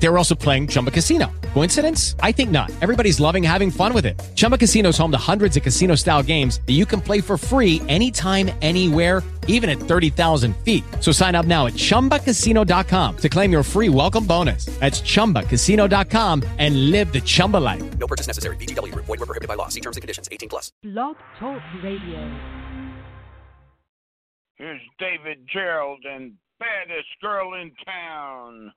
They were also playing Chumba Casino. Coincidence? I think not. Everybody's loving having fun with it. Chumba Casino is home to hundreds of casino style games that you can play for free anytime, anywhere, even at 30,000 feet. So sign up now at chumbacasino.com to claim your free welcome bonus. That's chumbacasino.com and live the Chumba life. No purchase necessary. VGW Group. Void were prohibited by law. See terms and conditions. 18 plus. Blog Talk Radio. Here's David Gerald and baddest girl in town.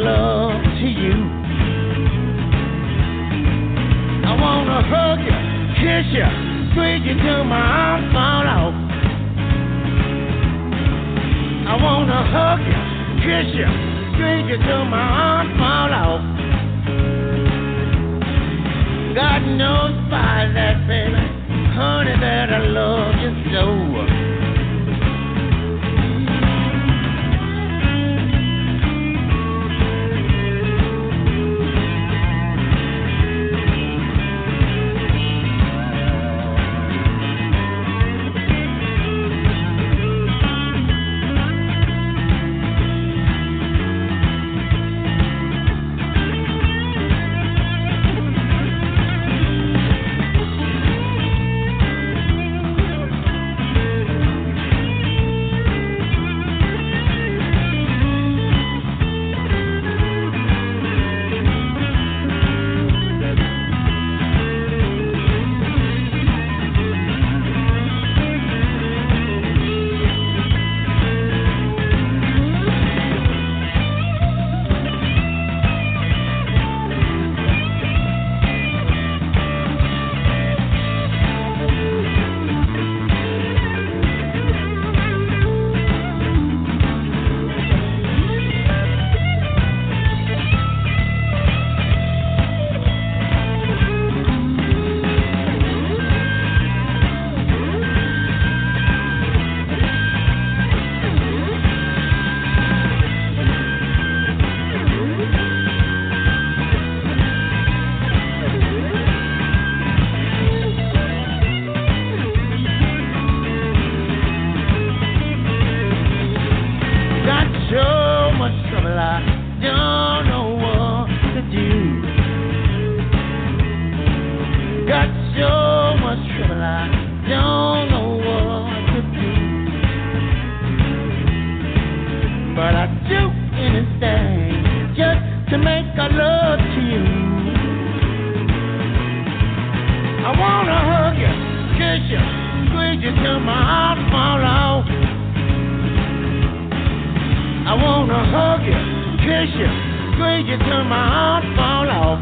love to you. I wanna hug you, kiss you, squeeze you till my arms fall out. I wanna hug you, kiss you, squeeze you till my arms fall out. God knows by that, baby, honey, that I love you so. you. I wanna hug you, kiss you, squeeze you come out tomorrow?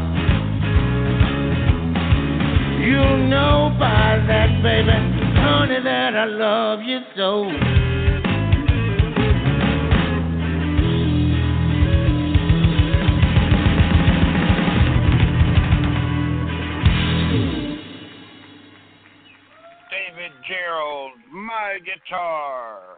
You know by that, baby, honey, that I love you so. guitar.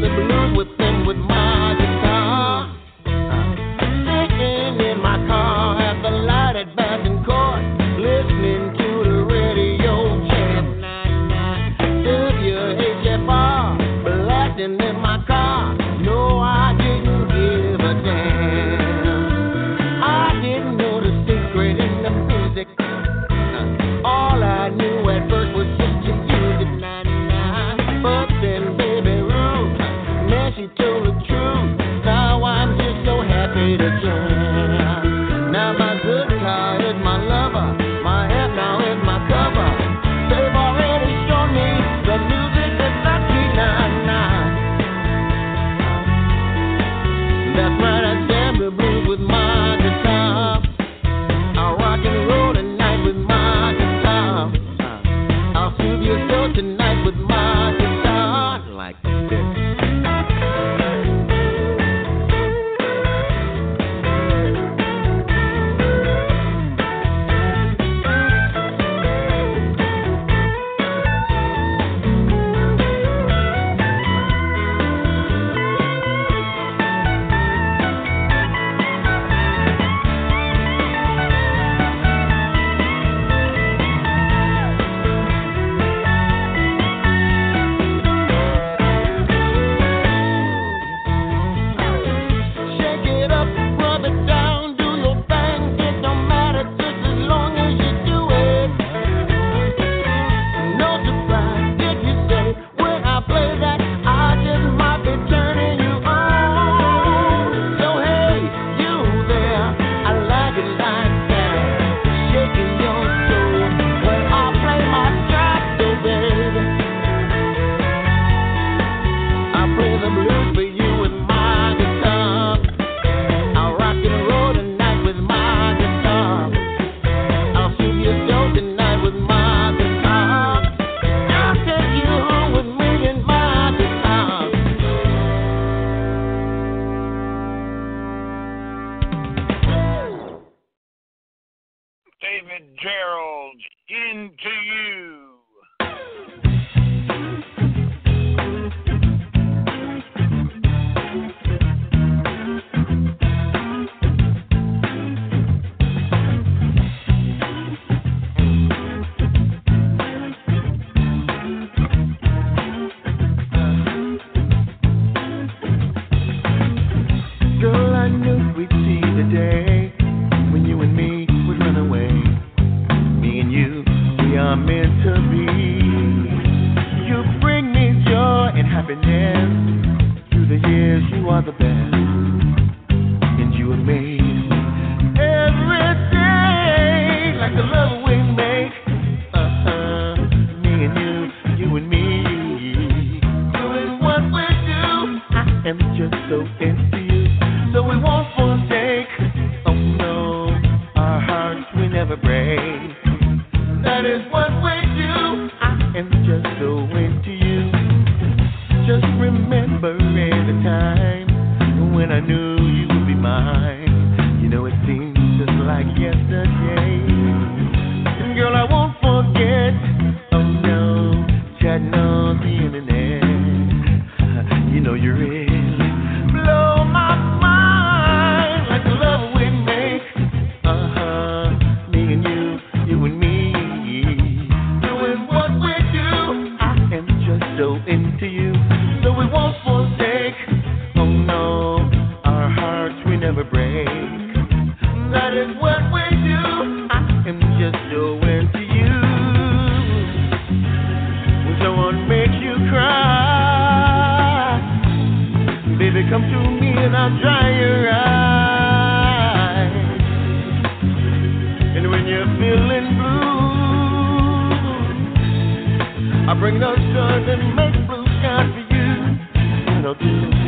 The blue. and I'll dry your eyes. And when you're feeling blue, I bring those stars and make blue skies for you. And I'll do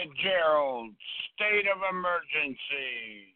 David Gerald, State of Emergency.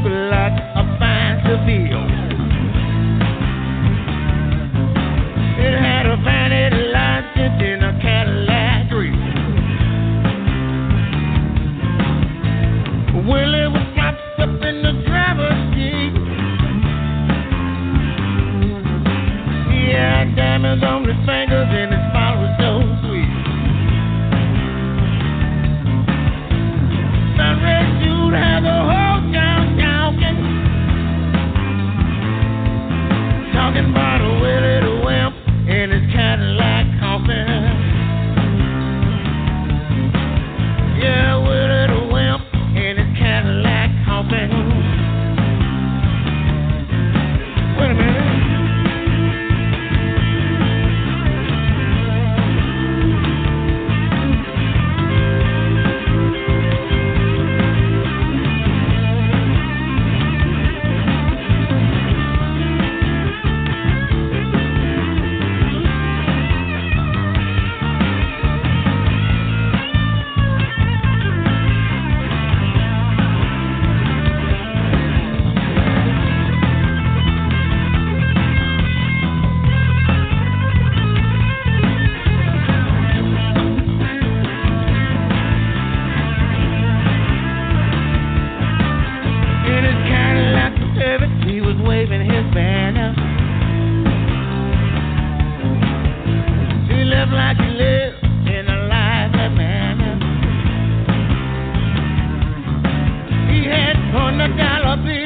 Looked like a fine. It hundred